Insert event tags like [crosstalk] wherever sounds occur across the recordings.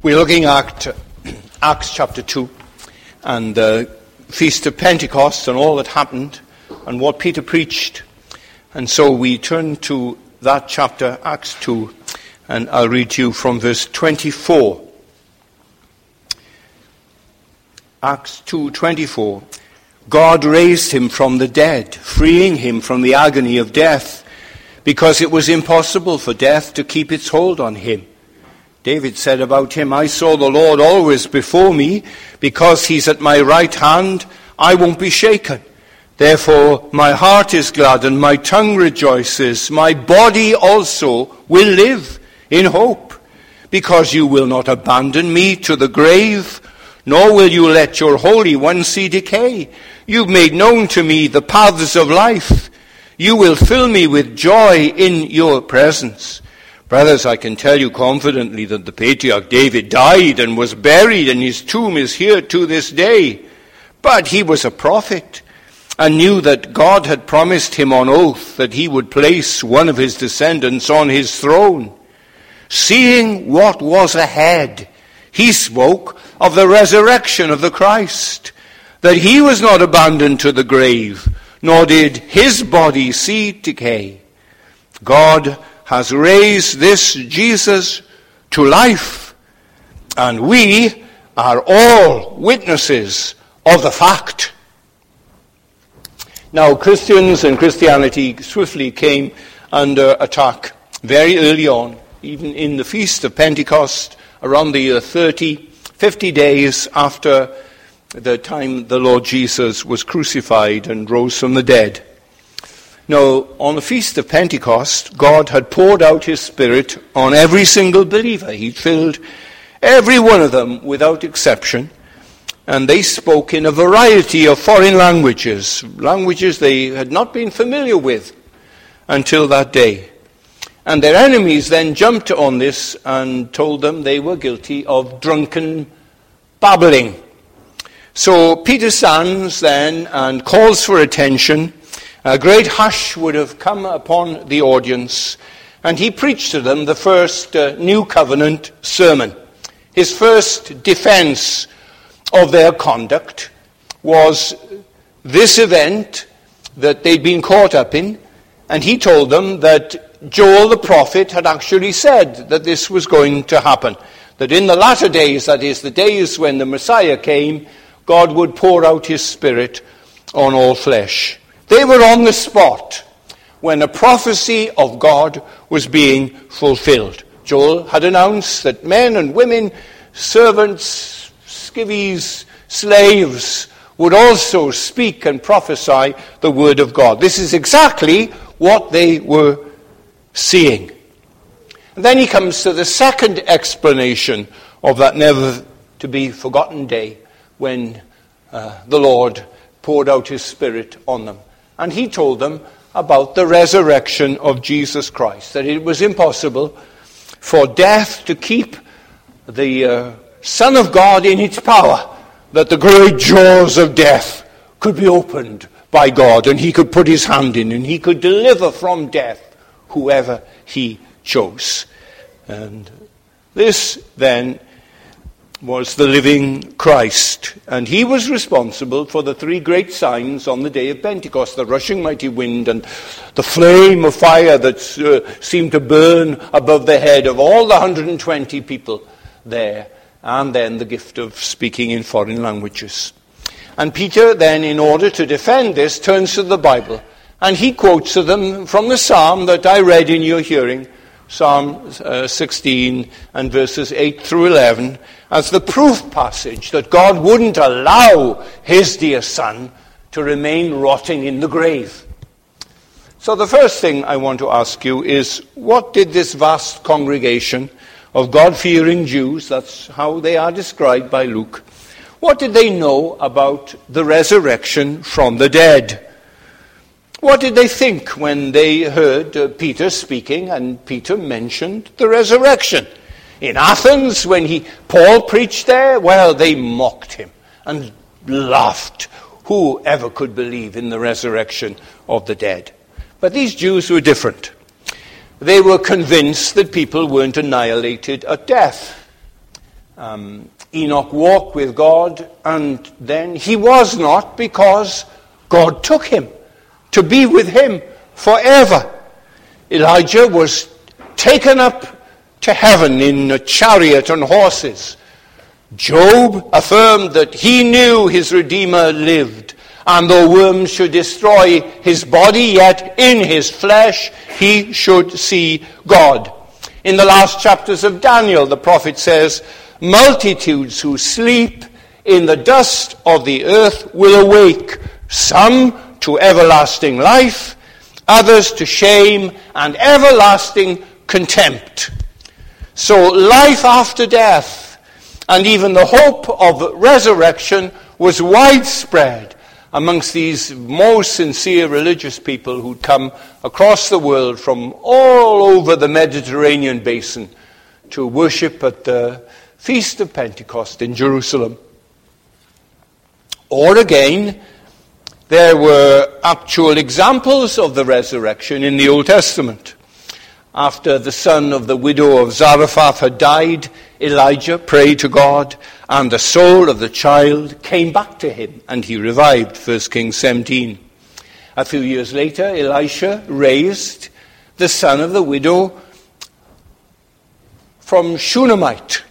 We're looking at Acts chapter 2 and the Feast of Pentecost and all that happened and what Peter preached. And so we turn to that chapter, Acts 2, and I'll read to you from verse 24. Acts 2:24 God raised him from the dead, freeing him from the agony of death, because it was impossible for death to keep its hold on him. David said about him, I saw the Lord always before me. Because he's at my right hand, I won't be shaken. Therefore, my heart is glad and my tongue rejoices. My body also will live in hope. Because you will not abandon me to the grave, nor will you let your Holy One see decay. You've made known to me the paths of life. You will fill me with joy in your presence. Brothers, I can tell you confidently that the patriarch David died and was buried, and his tomb is here to this day. But he was a prophet and knew that God had promised him on oath that he would place one of his descendants on his throne. Seeing what was ahead, he spoke of the resurrection of the Christ, that he was not abandoned to the grave, nor did his body see decay. God has raised this Jesus to life, and we are all witnesses of the fact. Now, Christians and Christianity swiftly came under attack very early on, even in the Feast of Pentecost, around the year 30, 50 days after the time the Lord Jesus was crucified and rose from the dead. Now, on the Feast of Pentecost, God had poured out His Spirit on every single believer. He filled every one of them without exception. And they spoke in a variety of foreign languages, languages they had not been familiar with until that day. And their enemies then jumped on this and told them they were guilty of drunken babbling. So Peter stands then and calls for attention a great hush would have come upon the audience, and he preached to them the first uh, New Covenant sermon. His first defense of their conduct was this event that they'd been caught up in, and he told them that Joel the prophet had actually said that this was going to happen. That in the latter days, that is, the days when the Messiah came, God would pour out his Spirit on all flesh. They were on the spot when a prophecy of God was being fulfilled. Joel had announced that men and women, servants, skivvies, slaves, would also speak and prophesy the word of God. This is exactly what they were seeing. And then he comes to the second explanation of that never to be forgotten day when uh, the Lord poured out his Spirit on them and he told them about the resurrection of Jesus Christ, that it was impossible for death to keep the uh, Son of God in its power, that the great jaws of death could be opened by God, and he could put his hand in, and he could deliver from death whoever he chose. And this then was the living Christ. And he was responsible for the three great signs on the day of Pentecost the rushing mighty wind and the flame of fire that uh, seemed to burn above the head of all the 120 people there, and then the gift of speaking in foreign languages. And Peter, then, in order to defend this, turns to the Bible and he quotes to them from the psalm that I read in your hearing Psalm uh, 16 and verses 8 through 11 as the proof passage that God wouldn't allow his dear son to remain rotting in the grave. So the first thing I want to ask you is what did this vast congregation of God fearing Jews, that's how they are described by Luke, what did they know about the resurrection from the dead? What did they think when they heard uh, Peter speaking and Peter mentioned the resurrection? In Athens, when he, Paul preached there, well, they mocked him and laughed. Who ever could believe in the resurrection of the dead? But these Jews were different. They were convinced that people weren't annihilated at death. um, Enoch walked with God, and then he was not because God took him to be with him forever. Elijah was taken up to heaven in a chariot and horses. Job affirmed that he knew his Redeemer lived, and though worms should destroy his body, yet in his flesh he should see God. In the last chapters of Daniel, the prophet says, Multitudes who sleep in the dust of the earth will awake, some to everlasting life, others to shame and everlasting contempt. So life after death and even the hope of resurrection was widespread amongst these most sincere religious people who'd come across the world from all over the Mediterranean basin to worship at the Feast of Pentecost in Jerusalem. Or again, there were actual examples of the resurrection in the Old Testament. After the son of the widow of Zarephath had died, Elijah prayed to God, and the soul of the child came back to him, and he revived. 1 Kings 17. A few years later, Elisha raised the son of the widow from Shunammite.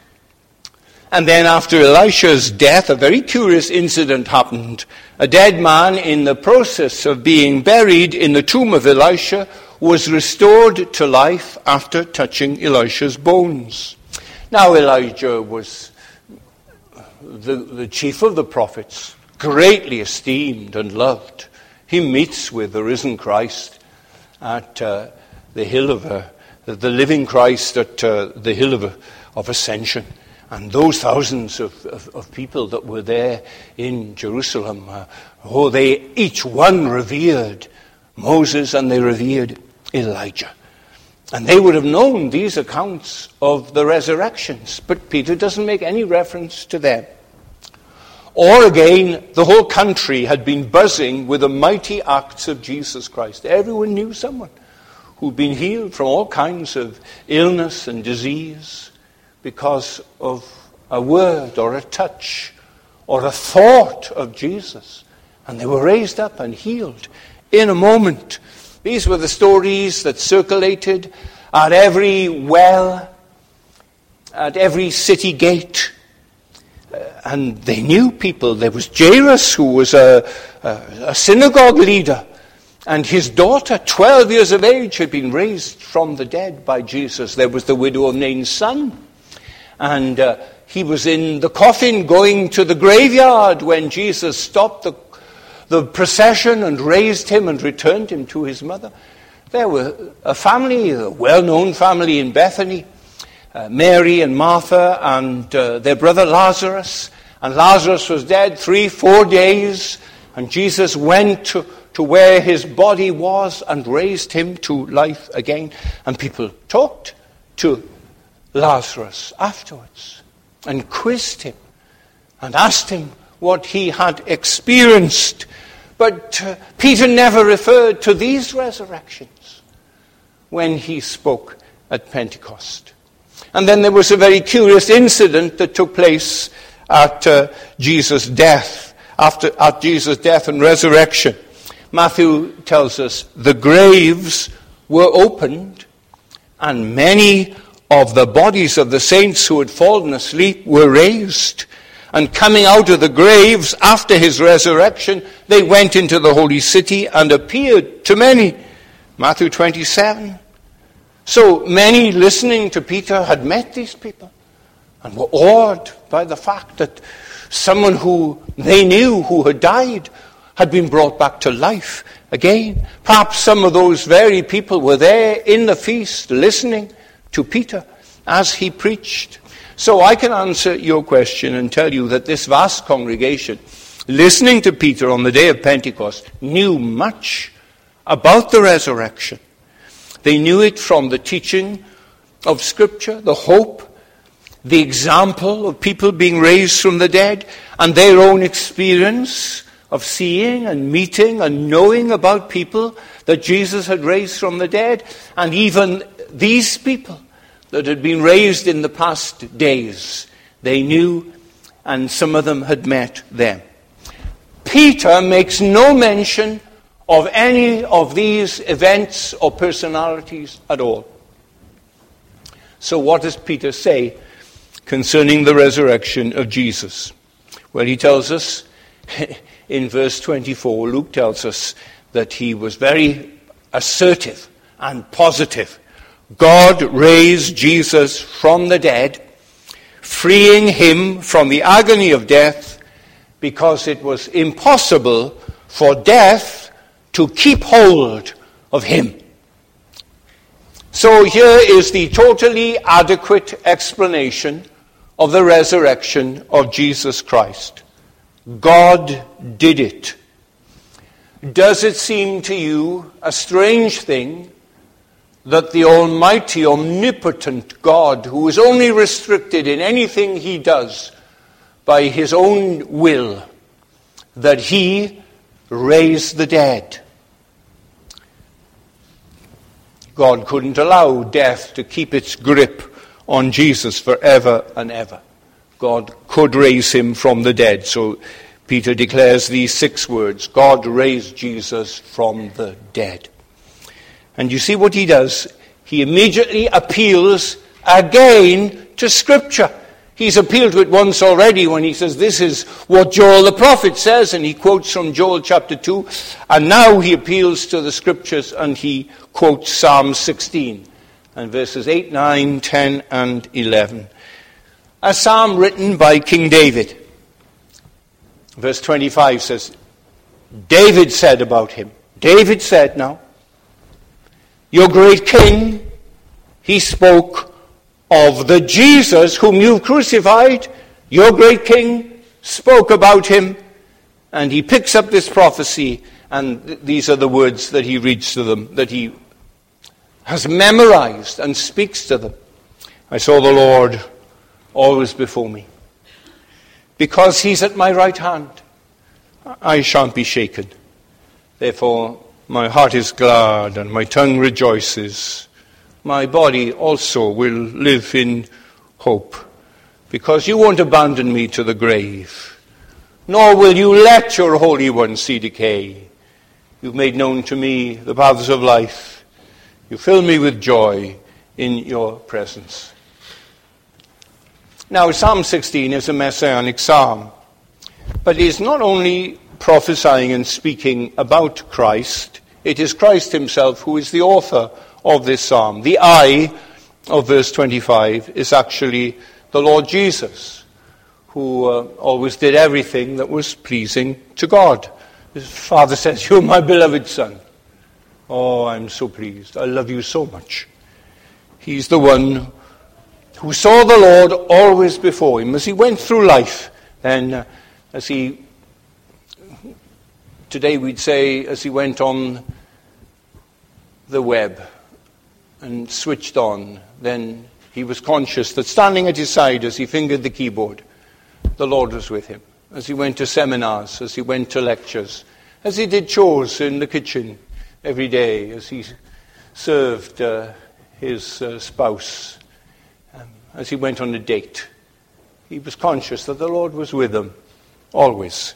And then, after Elisha's death, a very curious incident happened. A dead man, in the process of being buried in the tomb of Elisha, was restored to life after touching Elisha's bones. Now, Elijah was the, the chief of the prophets, greatly esteemed and loved. He meets with the risen Christ at uh, the hill of uh, the living Christ at uh, the hill of, of Ascension. And those thousands of, of, of, people that were there in Jerusalem, uh, oh, they each one revered Moses and they revered Elijah. And they would have known these accounts of the resurrections, but Peter doesn't make any reference to them. Or again, the whole country had been buzzing with the mighty acts of Jesus Christ. Everyone knew someone who'd been healed from all kinds of illness and disease because of a word or a touch or a thought of Jesus. And they were raised up and healed in a moment. These were the stories that circulated at every well, at every city gate. Uh, and they knew people. There was Jairus, who was a, a, a synagogue leader. And his daughter, 12 years of age, had been raised from the dead by Jesus. There was the widow of Nain's son and uh, he was in the coffin going to the graveyard when Jesus stopped the, the procession and raised him and returned him to his mother. There were a family, a well known family in Bethany, uh, Mary and Martha and uh, their brother Lazarus. And Lazarus was dead three, four days. And Jesus went to, to where his body was and raised him to life again. And people talked to Lazarus afterwards and quizzed him and asked him what he had experienced. But uh, Peter never referred to these resurrections when he spoke at Pentecost. And then there was a very curious incident that took place at uh, Jesus' death, after at Jesus' death and resurrection. Matthew tells us the graves were opened and many of the bodies of the saints who had fallen asleep were raised. And coming out of the graves after his resurrection, they went into the holy city and appeared to many. Matthew 27. So many listening to Peter had met these people and were awed by the fact that someone who they knew who had died had been brought back to life again. Perhaps some of those very people were there in the feast listening to Peter as he preached. So I can answer your question and tell you that this vast congregation, listening to Peter on the day of Pentecost, knew much about the resurrection. They knew it from the teaching of Scripture, the hope, the example of people being raised from the dead, and their own experience of seeing and meeting and knowing about people that Jesus had raised from the dead, and even these people that had been raised in the past days. They knew, and some of them had met them. Peter makes no mention of any of these events or personalities at all. So, what does Peter say concerning the resurrection of Jesus? Well, he tells us [laughs] in verse 24, Luke tells us that he was very assertive and positive. God raised Jesus from the dead, freeing him from the agony of death because it was impossible for death to keep hold of him. So here is the totally adequate explanation of the resurrection of Jesus Christ. God did it. Does it seem to you a strange thing that the Almighty, omnipotent God, who is only restricted in anything he does by his own will, that he raised the dead? God couldn't allow death to keep its grip on Jesus forever and ever. God could raise him from the dead. So Peter declares these six words God raised Jesus from the dead. And you see what he does? He immediately appeals again to Scripture. He's appealed to it once already when he says, This is what Joel the prophet says, and he quotes from Joel chapter 2. And now he appeals to the Scriptures and he quotes Psalm 16 and verses 8, 9, 10, and 11. A psalm written by King David. Verse 25 says, David said about him, David said now, Your great king, he spoke of the Jesus whom you've crucified. Your great king spoke about him, and he picks up this prophecy, and these are the words that he reads to them, that he has memorized and speaks to them. I saw the Lord always before me. Because he's at my right hand, I shan't be shaken. Therefore, my heart is glad and my tongue rejoices. My body also will live in hope, because you won't abandon me to the grave, nor will you let your Holy One see decay. You've made known to me the paths of life. You fill me with joy in your presence. Now, Psalm 16 is a messianic psalm, but it is not only prophesying and speaking about Christ, it is Christ himself who is the author of this psalm. The I of verse 25 is actually the Lord Jesus, who uh, always did everything that was pleasing to God. His father [laughs] says, You're my beloved son. Oh, I'm so pleased. I love you so much. He's the one who saw the Lord always before him as he went through life. And uh, as he, today we'd say, as he went on the web and switched on, then he was conscious that standing at his side as he fingered the keyboard, the Lord was with him. As he went to seminars, as he went to lectures, as he did chores in the kitchen, every day as he served uh, his uh, spouse, as he went on a date. He was conscious that the Lord was with him, always.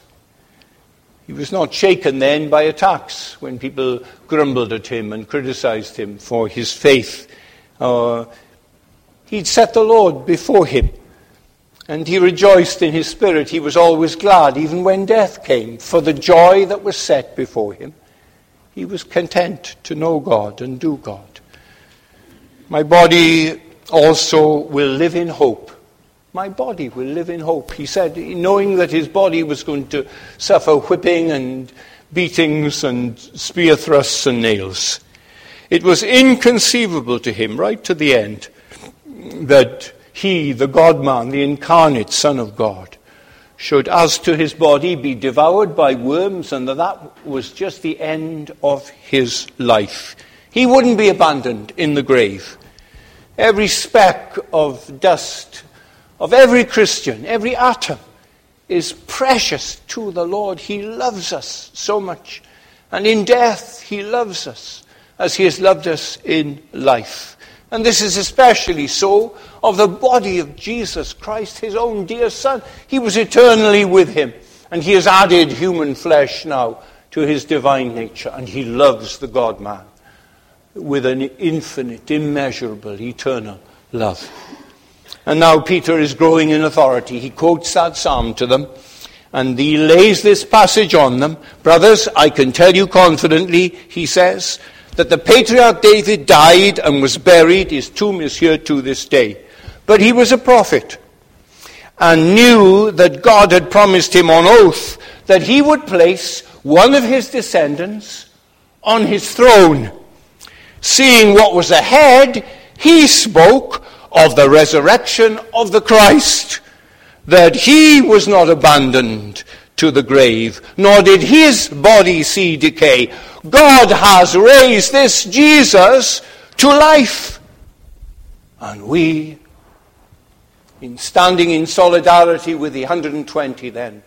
He was not shaken then by attacks when people grumbled at him and criticized him for his faith. Uh, he'd set the Lord before him. And he rejoiced in his spirit. He was always glad, even when death came, for the joy that was set before him. He was content to know God and do God. My body also will live in hope. My body will live in hope. He said, knowing that his body was going to suffer whipping and beatings and spear thrusts and nails. It was inconceivable to him, right to the end, that he, the God man, the incarnate Son of God, should, as to his body, be devoured by worms, and that that was just the end of his life. He wouldn't be abandoned in the grave. Every speck of dust of every Christian, every atom, is precious to the Lord. He loves us so much. And in death, He loves us as He has loved us in life. And this is especially so of the body of Jesus Christ, his own dear Son. He was eternally with him, and he has added human flesh now to his divine nature, and he loves the God man with an infinite, immeasurable, eternal love. And now Peter is growing in authority. He quotes that psalm to them, and he lays this passage on them. Brothers, I can tell you confidently, he says, that the patriarch David died and was buried. His tomb is here to this day. But he was a prophet and knew that God had promised him on oath that he would place one of his descendants on his throne. Seeing what was ahead, he spoke of the resurrection of the Christ, that he was not abandoned to the grave, nor did his body see decay. God has raised this Jesus to life. And we, in standing in solidarity with the 120 then,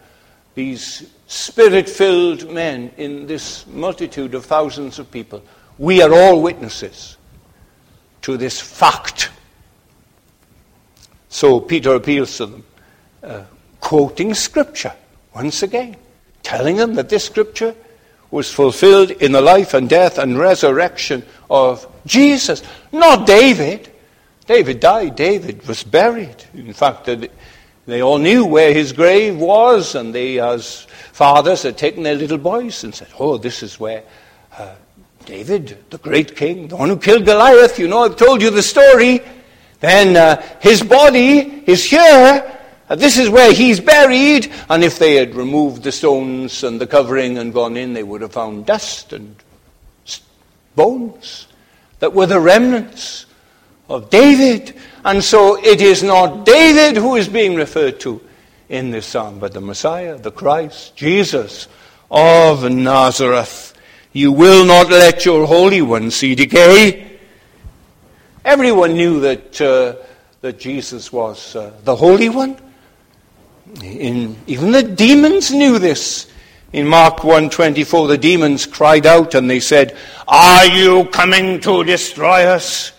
these spirit filled men in this multitude of thousands of people, we are all witnesses to this fact. So Peter appeals to them, uh, quoting Scripture once again, telling them that this Scripture was fulfilled in the life and death and resurrection of Jesus, not David. David died, David was buried. In fact, they all knew where his grave was, and they, as fathers, had taken their little boys and said, Oh, this is where David, the great king, the one who killed Goliath, you know, I've told you the story. Then uh, his body is here, this is where he's buried. And if they had removed the stones and the covering and gone in, they would have found dust and bones that were the remnants of David. And so it is not David who is being referred to in this psalm, but the Messiah, the Christ, Jesus of Nazareth. You will not let your Holy One see decay. Everyone knew that, uh, that Jesus was uh, the Holy One. In, even the demons knew this. In Mark 1:24 the demons cried out and they said, "Are you coming to destroy us?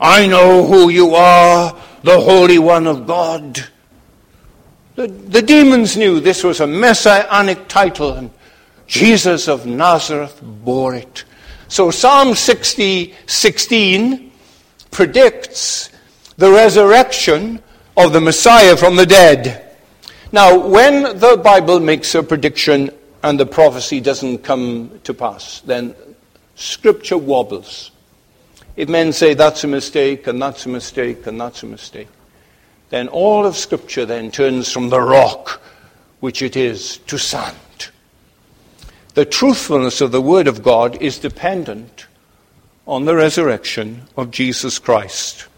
I know who you are, the Holy One of God." The, the demons knew this was a messianic title and Jesus of Nazareth bore it. So Psalm 60, 16 predicts the resurrection of the Messiah from the dead. Now, when the Bible makes a prediction and the prophecy doesn't come to pass, then Scripture wobbles. If men say that's a mistake, and that's a mistake, and that's a mistake, then all of Scripture then turns from the rock, which it is, to sand. The truthfulness of the Word of God is dependent on the resurrection of Jesus Christ,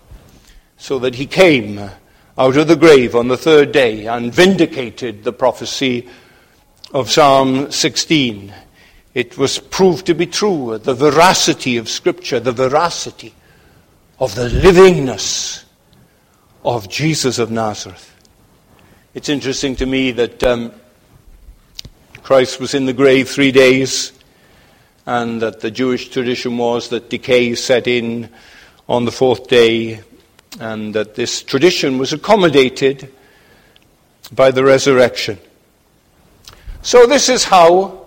so that He came out of the grave on the third day and vindicated the prophecy of Psalm 16. It was proved to be true, the veracity of Scripture, the veracity of the livingness of Jesus of Nazareth. It's interesting to me that um, Christ was in the grave three days, and that the Jewish tradition was that decay set in on the fourth day and that this tradition was accommodated by the resurrection. So, this is how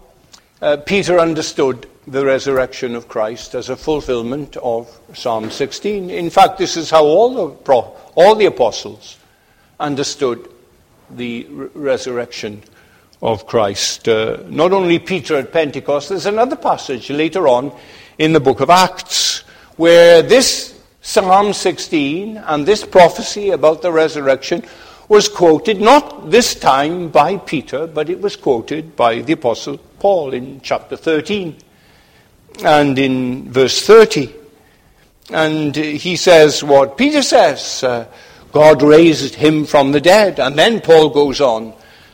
uh, Peter understood the resurrection of Christ as a fulfillment of Psalm 16. In fact, this is how all the, pro- all the apostles understood the re- resurrection of Christ. Uh, not only Peter at Pentecost, there's another passage later on in the book of Acts where this Psalm 16 and this prophecy about the resurrection was quoted not this time by Peter, but it was quoted by the Apostle Paul in chapter 13 and in verse 30. And he says what Peter says uh, God raised him from the dead. And then Paul goes on,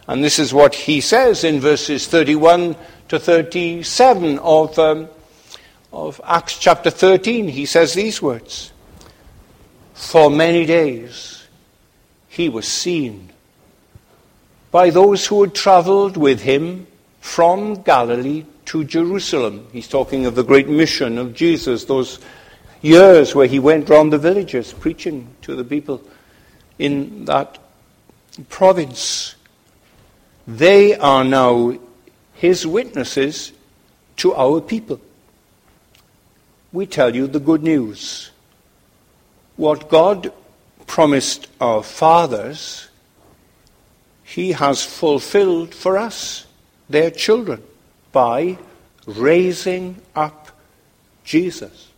and this is what he says in verses 31 to 37 of, um, of Acts chapter 13. He says these words for many days he was seen by those who had traveled with him from Galilee to Jerusalem. He's talking of the great mission of Jesus, those years where he went round the villages preaching to the people in that province. They are now his witnesses to our people. We tell you the good news. What God promised our fathers, he has fulfilled for us, their children, by raising up Jesus.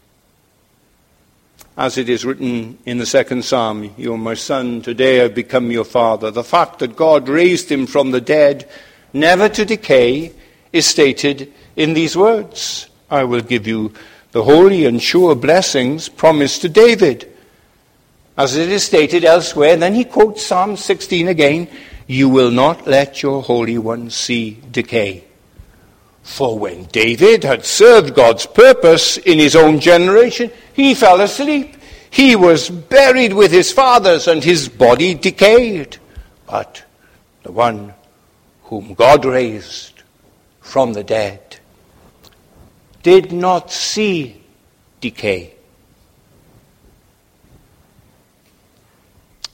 As it is written in the second psalm, You are my son, today I've become your father. The fact that God raised him from the dead, never to decay, is stated in these words I will give you the holy and sure blessings promised to David. As it is stated elsewhere, and then he quotes Psalm 16 again You will not let your Holy One see decay. For when David had served God's purpose in his own generation, he fell asleep. He was buried with his fathers, and his body decayed. But the one whom God raised from the dead did not see decay.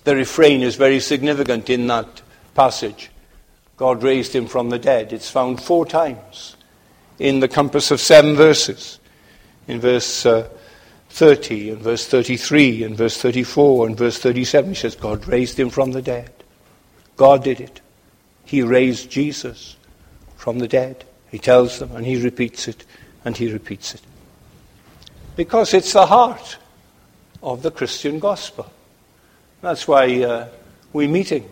The refrain is very significant in that passage. God raised him from the dead. It's found four times in the compass of seven verses. In verse uh, 30, in verse 33, in verse 34, and verse 37, he says, God raised him from the dead. God did it. He raised Jesus from the dead. He tells them, and he repeats it, and he repeats it. Because it's the heart of the Christian gospel. That's why uh, we're meeting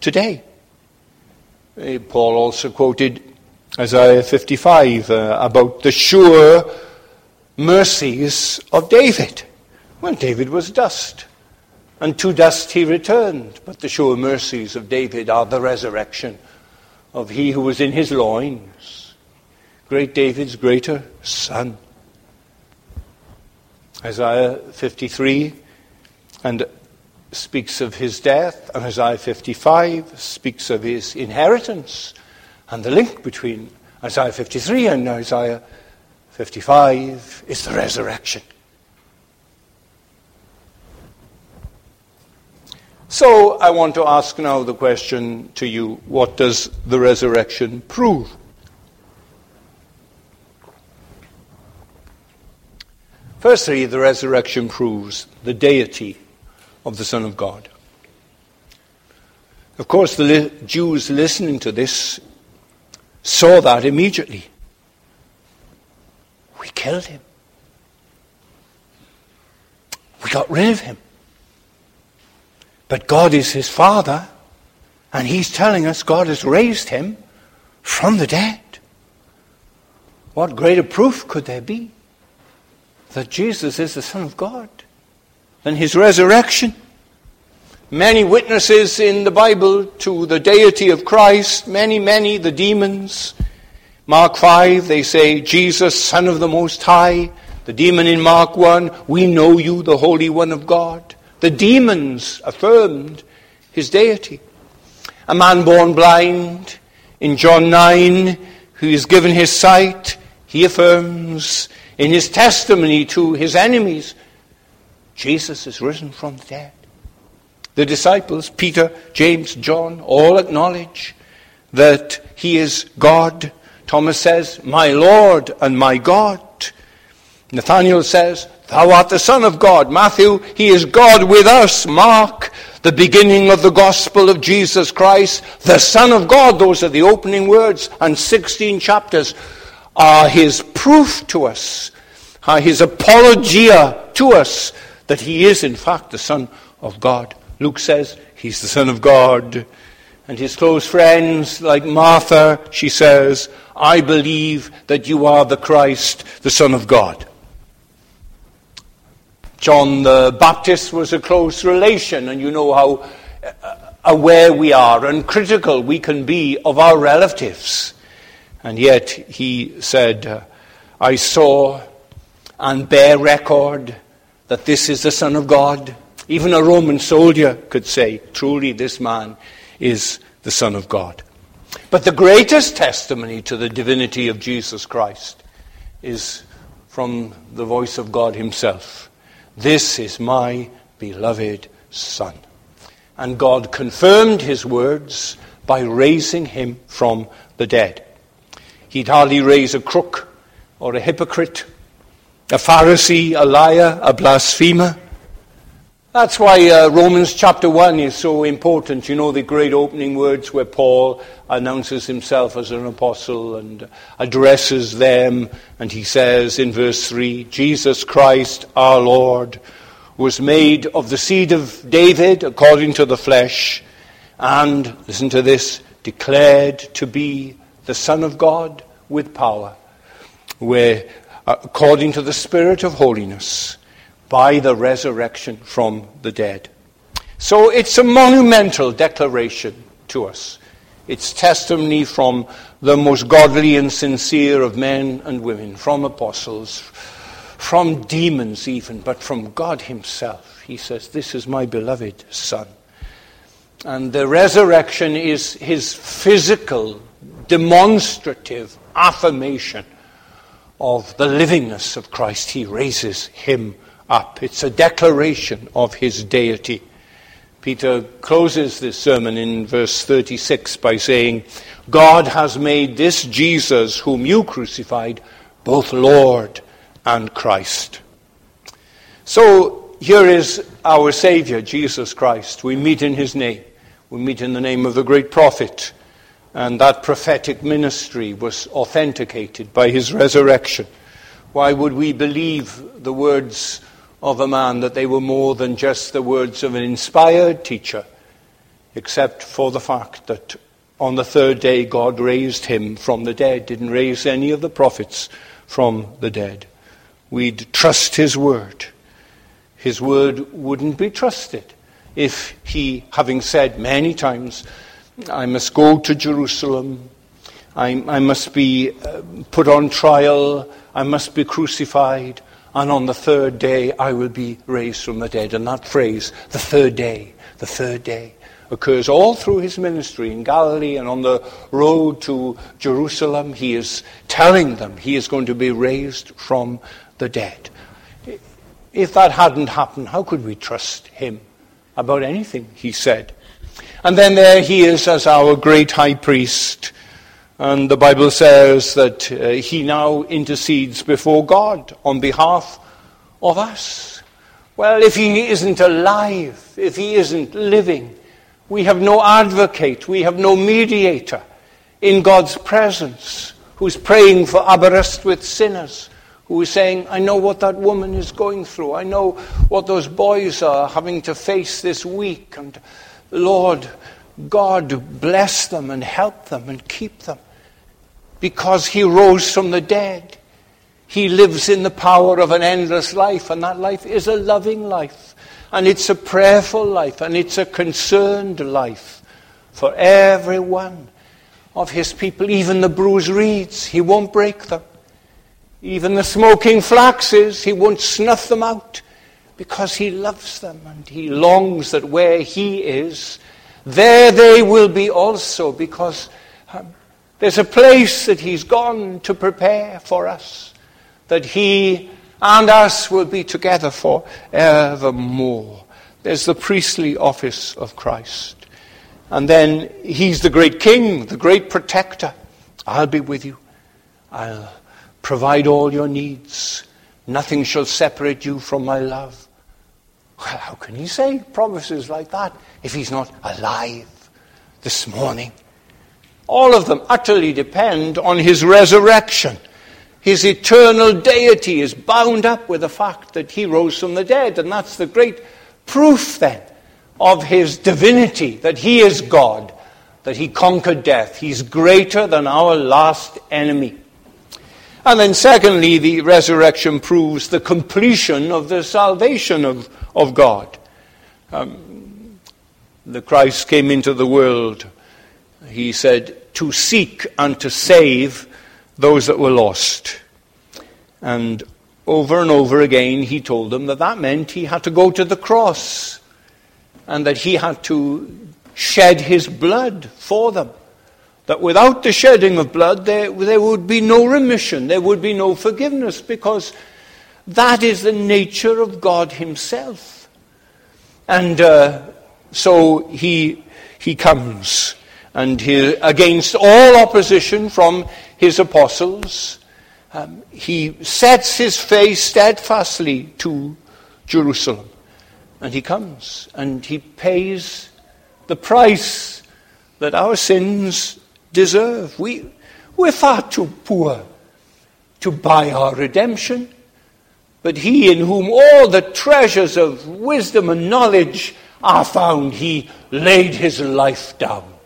today. Uh, Paul also quoted Isaiah 55 uh, about the sure mercies of David. Well, David was dust, and to dust he returned. But the sure mercies of David are the resurrection of he who was in his loins, great David's greater son. Isaiah 53 and speaks of his death, and Isaiah 55 speaks of his inheritance and the link between Isaiah 53 and Isaiah 55 is the resurrection. So I want to ask now the question to you what does the resurrection prove? Firstly, the resurrection proves the deity of the Son of God. Of course, the li- Jews listening to this saw that immediately. We killed him. We got rid of him. But God is his Father, and he's telling us God has raised him from the dead. What greater proof could there be that Jesus is the Son of God than his resurrection? Many witnesses in the Bible to the deity of Christ, many, many, the demons. Mark 5, they say, Jesus, Son of the Most High. The demon in Mark 1, we know you, the Holy One of God. The demons affirmed his deity. A man born blind in John 9, who is given his sight, he affirms in his testimony to his enemies, Jesus is risen from the dead. The disciples, Peter, James, John, all acknowledge that he is God. Thomas says, My Lord and my God. Nathanael says, Thou art the Son of God. Matthew, He is God with us. Mark, the beginning of the gospel of Jesus Christ, the Son of God. Those are the opening words, and 16 chapters are His proof to us, are His apologia to us that He is, in fact, the Son of God. Luke says he's the Son of God. And his close friends, like Martha, she says, I believe that you are the Christ, the Son of God. John the Baptist was a close relation, and you know how uh, aware we are and critical we can be of our relatives. And yet he said, I saw and bear record that this is the Son of God. Even a Roman soldier could say, truly, this man is the Son of God. But the greatest testimony to the divinity of Jesus Christ is from the voice of God Himself. This is my beloved Son. And God confirmed His words by raising Him from the dead. He'd hardly raise a crook or a hypocrite, a Pharisee, a liar, a blasphemer. That's why uh, Romans chapter 1 is so important. You know the great opening words where Paul announces himself as an apostle and addresses them. And he says in verse 3 Jesus Christ our Lord was made of the seed of David according to the flesh, and, listen to this, declared to be the Son of God with power, where, uh, according to the Spirit of holiness, by the resurrection from the dead. So it's a monumental declaration to us. It's testimony from the most godly and sincere of men and women, from apostles, from demons even, but from God Himself. He says, This is my beloved Son. And the resurrection is His physical, demonstrative affirmation of the livingness of Christ. He raises Him up. It's a declaration of his deity. Peter closes this sermon in verse 36 by saying, God has made this Jesus, whom you crucified, both Lord and Christ. So here is our Savior, Jesus Christ. We meet in his name. We meet in the name of the great prophet. And that prophetic ministry was authenticated by his resurrection. Why would we believe the words of a man that they were more than just the words of an inspired teacher, except for the fact that on the third day God raised him from the dead, didn't raise any of the prophets from the dead. We'd trust his word. His word wouldn't be trusted if he, having said many times, I must go to Jerusalem, I, I must be uh, put on trial, I must be crucified, and on the third day I will be raised from the dead. And that phrase, the third day, the third day, occurs all through his ministry in Galilee and on the road to Jerusalem. He is telling them he is going to be raised from the dead. If that hadn't happened, how could we trust him about anything he said? And then there he is as our great high priest and the Bible says that uh, he now intercedes before God on behalf of us. Well, if he isn't alive, if he isn't living, we have no advocate, we have no mediator in God's presence who's praying for Aberystwyth sinners, who is saying, I know what that woman is going through. I know what those boys are having to face this week. And Lord, God bless them and help them and keep them because he rose from the dead. He lives in the power of an endless life, and that life is a loving life, and it's a prayerful life, and it's a concerned life for every one of his people, even the bruised reeds. He won't break them. Even the smoking flaxes, he won't snuff them out because he loves them and he longs that where he is, there they will be also because um, there's a place that He's gone to prepare for us, that He and us will be together for evermore. There's the priestly office of Christ. And then He's the great King, the great protector. I'll be with you. I'll provide all your needs. Nothing shall separate you from my love. Well, how can he say promises like that if he's not alive this morning? All of them utterly depend on his resurrection. His eternal deity is bound up with the fact that he rose from the dead, and that's the great proof then of his divinity, that he is God, that he conquered death. He's greater than our last enemy. And then, secondly, the resurrection proves the completion of the salvation of, of God. Um, the Christ came into the world he said, to seek and to save those that were lost. And over and over again, he told them that that meant he had to go to the cross and that he had to shed his blood for them. That without the shedding of blood, there, there would be no remission, there would be no forgiveness, because That is the nature of God Himself. And uh, so He, he comes, and against all opposition from His apostles, um, He sets His face steadfastly to Jerusalem. And He comes, and He pays the price that our sins deserve. We, we're far too poor to buy our redemption. But he in whom all the treasures of wisdom and knowledge are found, he laid his life down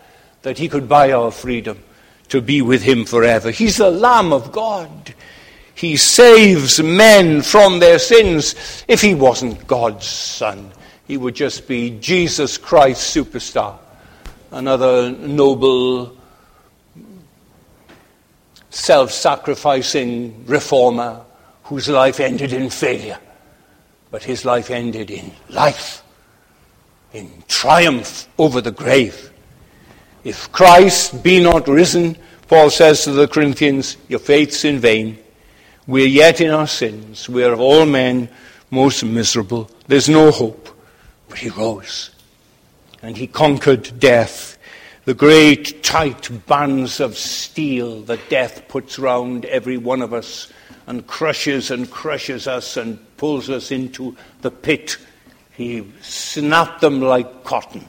that he could buy our freedom to be with him forever. He's the Lamb of God. He saves men from their sins. If he wasn't God's Son, he would just be Jesus Christ superstar, another noble, self sacrificing reformer whose life ended in failure, but his life ended in life, in triumph over the grave. If Christ be not risen, Paul says to the Corinthians, your faith's in vain. We're yet in our sins. We're of all men most miserable. There's no hope. But he rose. And he conquered death. The great tight bands of steel that death puts round every one of us and crushes and crushes us and pulls us into the pit. He snapped them like cotton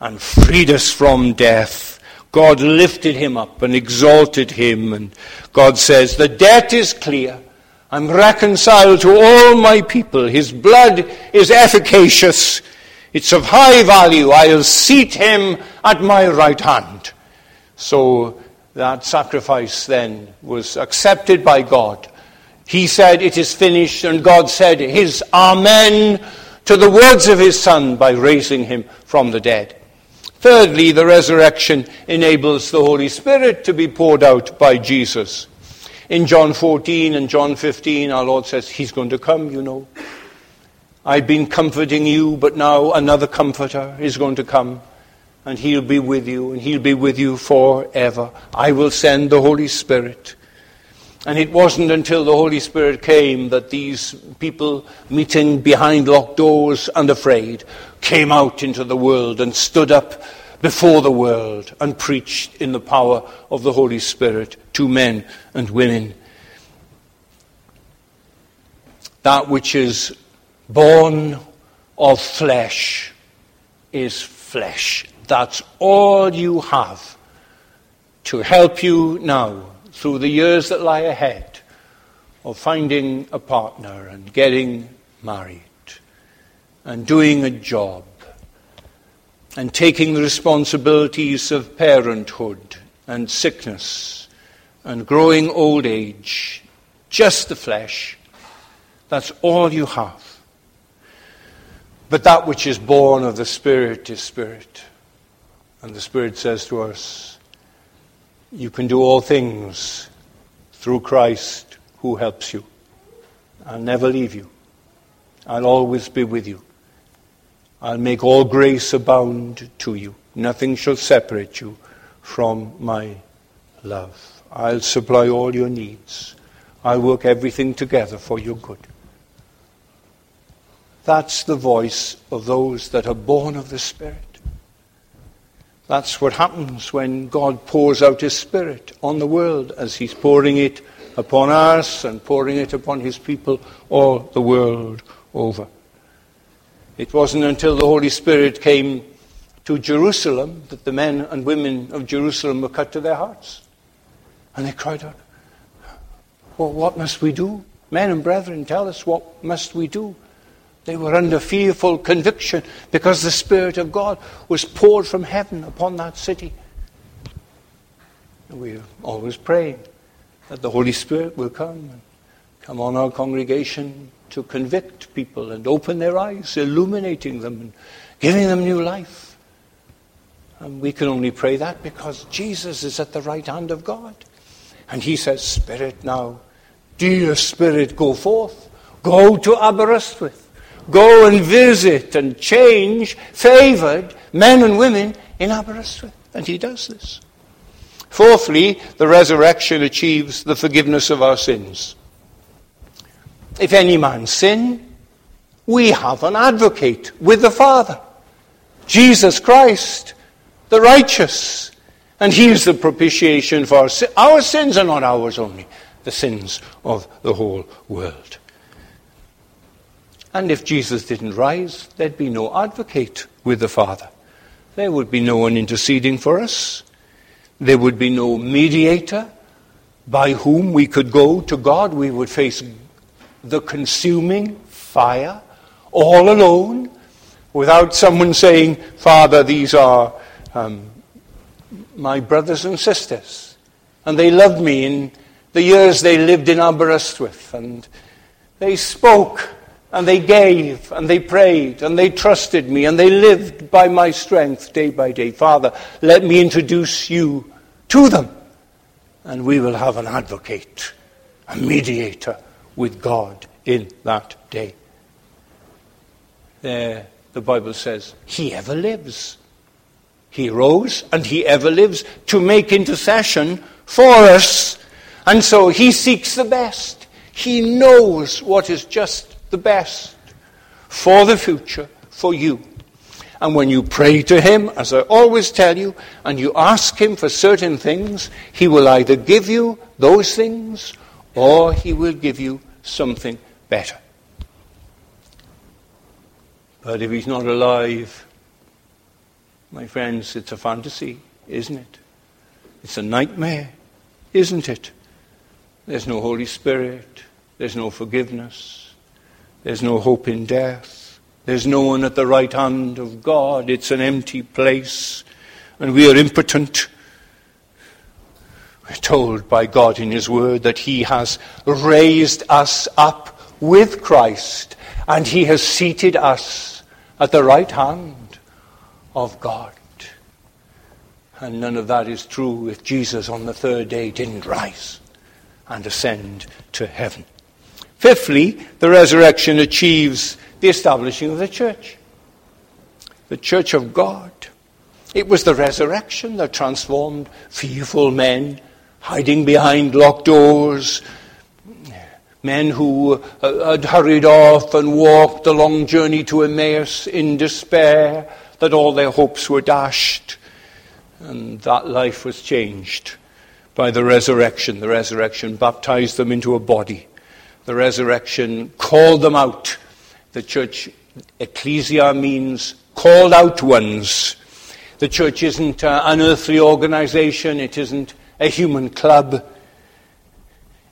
and freed us from death. God lifted him up and exalted him, and God says, The debt is clear. I'm reconciled to all my people. His blood is efficacious. It's of high value. I'll seat him at my right hand. So that sacrifice then was accepted by God he said, It is finished, and God said his Amen to the words of his Son by raising him from the dead. Thirdly, the resurrection enables the Holy Spirit to be poured out by Jesus. In John 14 and John 15, our Lord says, He's going to come, you know. I've been comforting you, but now another comforter is going to come, and He'll be with you, and He'll be with you forever. I will send the Holy Spirit. And it wasn't until the Holy Spirit came that these people meeting behind locked doors and afraid came out into the world and stood up before the world and preached in the power of the Holy Spirit to men and women. That which is born of flesh is flesh. That's all you have to help you now through the years that lie ahead of finding a partner and getting married and doing a job and taking the responsibilities of parenthood and sickness and growing old age, just the flesh. That's all you have. But that which is born of the Spirit is Spirit. And the Spirit says to us, you can do all things through Christ who helps you. I'll never leave you. I'll always be with you. I'll make all grace abound to you. Nothing shall separate you from my love. I'll supply all your needs. I'll work everything together for your good. That's the voice of those that are born of the Spirit. That's what happens when God pours out His Spirit on the world as He's pouring it upon us and pouring it upon His people all the world over. It wasn't until the Holy Spirit came to Jerusalem that the men and women of Jerusalem were cut to their hearts. And they cried out, Well, what must we do? Men and brethren, tell us what must we do? They were under fearful conviction because the Spirit of God was poured from heaven upon that city. We're always praying that the Holy Spirit will come and come on our congregation to convict people and open their eyes, illuminating them and giving them new life. And we can only pray that because Jesus is at the right hand of God. And he says, Spirit, now, dear Spirit, go forth. Go to Aberystwyth go and visit and change favored men and women in Aberystwyth. And he does this. Fourthly, the resurrection achieves the forgiveness of our sins. If any man sin, we have an advocate with the Father, Jesus Christ, the righteous. And he is the propitiation for our sins. Our sins are not ours only, the sins of the whole world. And if Jesus didn't rise, there'd be no advocate with the Father. There would be no one interceding for us. There would be no mediator by whom we could go to God. We would face the consuming fire all alone without someone saying, Father, these are um, my brothers and sisters. And they loved me in the years they lived in Aberystwyth. And they spoke and they gave and they prayed and they trusted me and they lived by my strength day by day. Father, let me introduce you to them. And we will have an advocate, a mediator with God in that day. There, the Bible says, He ever lives. He rose and He ever lives to make intercession for us. And so He seeks the best. He knows what is just the best for the future, for you. And when you pray to Him, as I always tell you, and you ask Him for certain things, He will either give you those things or He will give you something better. But if He's not alive, my friends, it's a fantasy, isn't it? It's a nightmare, isn't it? There's no Holy Spirit. There's no forgiveness. There's no hope in death. There's no one at the right hand of God. It's an empty place. And we are impotent. We're told by God in His Word that He has raised us up with Christ and He has seated us at the right hand of God. And none of that is true if Jesus on the third day didn't rise and ascend to heaven. Fifthly, the resurrection achieves the establishing of the church. The church of God. It was the resurrection that transformed fearful men hiding behind locked doors, men who uh, had hurried off and walked the long journey to Emmaus in despair that all their hopes were dashed. And that life was changed by the resurrection. The resurrection baptized them into a body. The resurrection called them out. The church, ecclesia means called out ones. The church isn't uh, an earthly organization, it isn't a human club.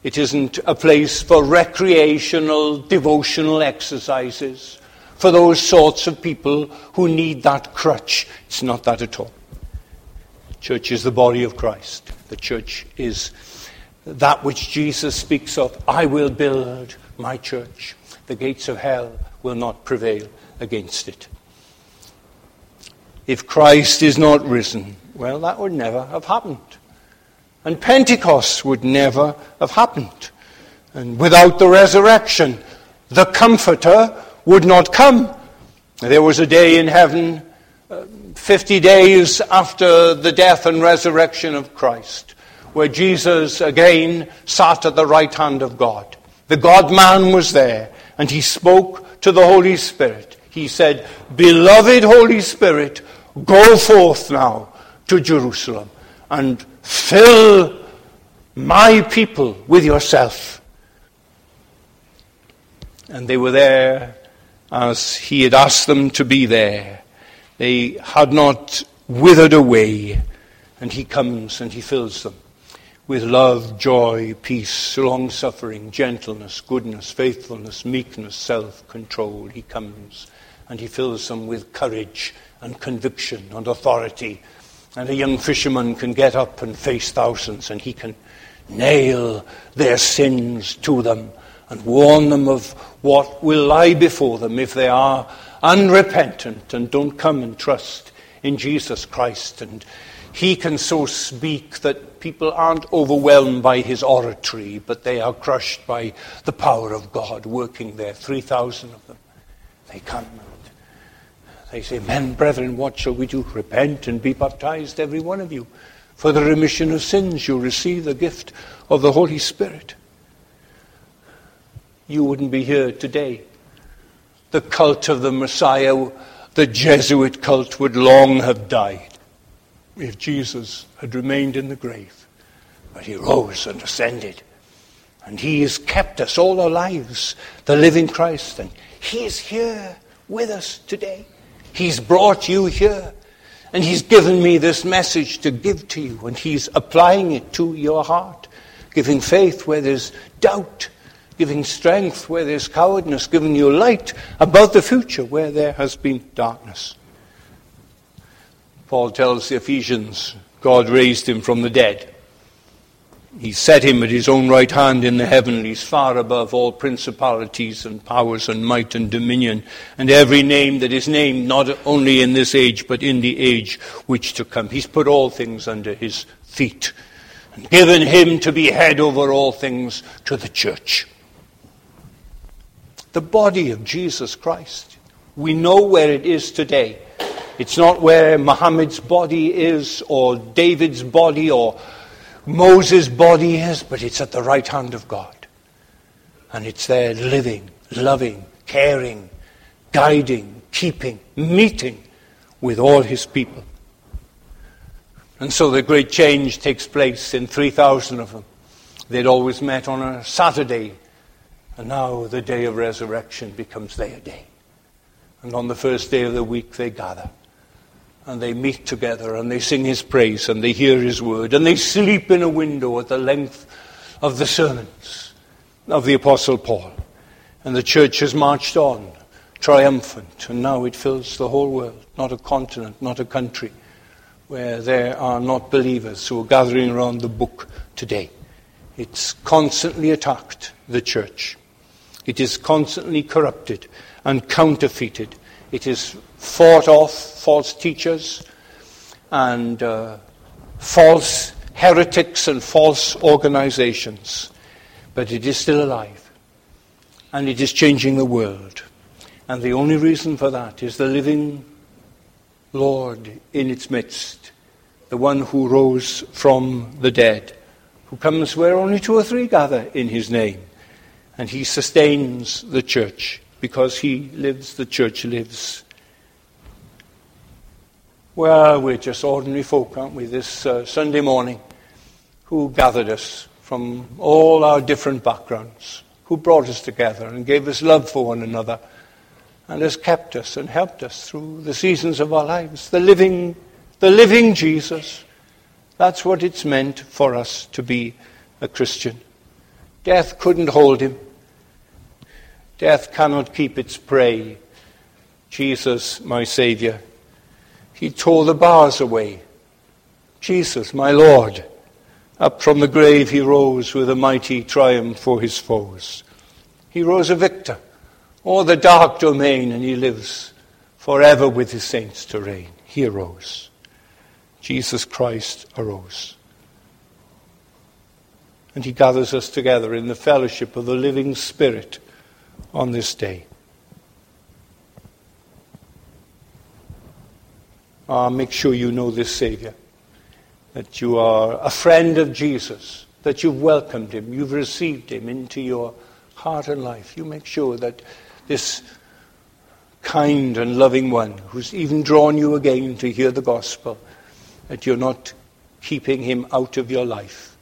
It isn't a place for recreational, devotional exercises for those sorts of people who need that crutch. It's not that at all. The church is the body of Christ. The church is that which Jesus speaks of. I will build my church. The gates of hell will not prevail against it. If Christ is not risen, well, that would never have happened. And Pentecost would never have happened. And without the resurrection, the Comforter would not come. There was a day in heaven, uh, 50 days after the death and resurrection of Christ, where Jesus again sat at the right hand of God. The God man was there, and he spoke to the Holy Spirit. He said, Beloved Holy Spirit, go forth now to Jerusalem and fill my people with yourself. And they were there as he had asked them to be there. They had not withered away, and he comes and he fills them with love, joy, peace, long suffering, gentleness, goodness, faithfulness, meekness, self control. He comes and he fills them with courage and conviction and authority. And a young fisherman can get up and face thousands, and he can nail their sins to them and warn them of what will lie before them if they are unrepentant and don't come and trust in Jesus Christ. And he can so speak that people aren't overwhelmed by his oratory, but they are crushed by the power of God working there. 3,000 of them. They come they say, Men, brethren, what shall we do? Repent and be baptized, every one of you. For the remission of sins, you receive the gift of the Holy Spirit. you wouldn't be here today. The cult of the Messiah, the Jesuit cult, would long have died if Jesus had remained in the grave. But he rose and ascended. And he has kept us all our lives, the living Christ. And he is here with us today. He's brought you here. And he's given me this message to give to you. And he's applying it to your heart, giving faith where there's doubt, giving strength where there's cowardice, giving you light about the future where there has been darkness. Paul tells the Ephesians God raised him from the dead. He set him at his own right hand in the heavenlies, far above all principalities and powers and might and dominion, and every name that is named, not only in this age, but in the age which to come. He's put all things under his feet, and given him to be head over all things to the church. The body of Jesus Christ. We know where it is today. It's not where Muhammad's body is, or David's body, or Moses' body is, but it's at the right hand of God. And it's there living, loving, caring, guiding, keeping, meeting with all his people. And so the great change takes place in 3,000 of them. They'd always met on a Saturday, and now the day of resurrection becomes their day. And on the first day of the week, they gather and they meet together and they sing his praise and they hear his word and they sleep in a window at the length of the sermons of the Apostle Paul. And the church has marched on, triumphant, and now it fills the whole world, not a continent, not a country, where there are not believers who are gathering around the book today. It's constantly attacked, the church. It is constantly corrupted and counterfeited it is fought off false teachers and uh, false heretics and false organizations. But it is still alive. And it is changing the world. And the only reason for that is the living Lord in its midst, the one who rose from the dead, who comes where only two or three gather in his name. And he sustains the church because he lives, the church lives. Well, we're just ordinary folk, aren't we, this uh, Sunday morning, who gathered us from all our different backgrounds, who brought us together and gave us love for one another, and has kept us and helped us through the seasons of our lives. The living, the living Jesus. That's what it's meant for us to be a Christian. Death couldn't hold him. Death cannot keep its prey. Jesus, my Saviour. He tore the bars away. Jesus, my Lord. Up from the grave he rose with a mighty triumph for his foes. He rose a victor o'er the dark domain, and he lives forever with his saints to reign. He arose. Jesus Christ arose. And he gathers us together in the fellowship of the living Spirit on this day. Uh, make sure you know this Savior, that you are a friend of Jesus, that you've welcomed him, you've received him into your heart and life. You make sure that this kind and loving one, who's even drawn you again to hear the gospel, that you're not keeping him out of your life.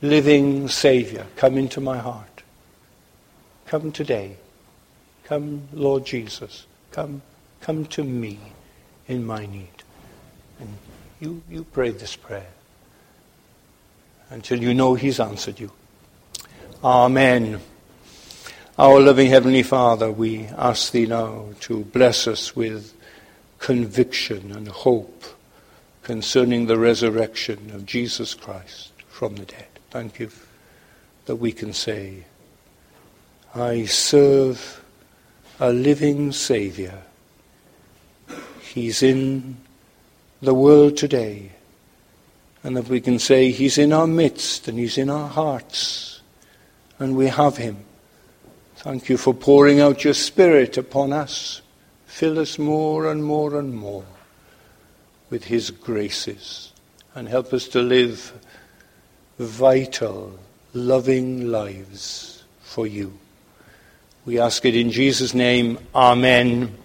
Living Savior, come into my heart. Come today. Come, Lord Jesus. Come, come to me in my need. And you, you pray this prayer until you know He's answered you. Amen. Our loving Heavenly Father, we ask Thee now to bless us with conviction and hope concerning the resurrection of Jesus Christ from the dead. Thank you that we can say, I serve a living Saviour. He's in the world today. And that we can say He's in our midst and He's in our hearts. And we have Him. Thank you for pouring out your Spirit upon us. Fill us more and more and more with His graces. And help us to live vital, loving lives for you. We ask it in Jesus' name. Amen.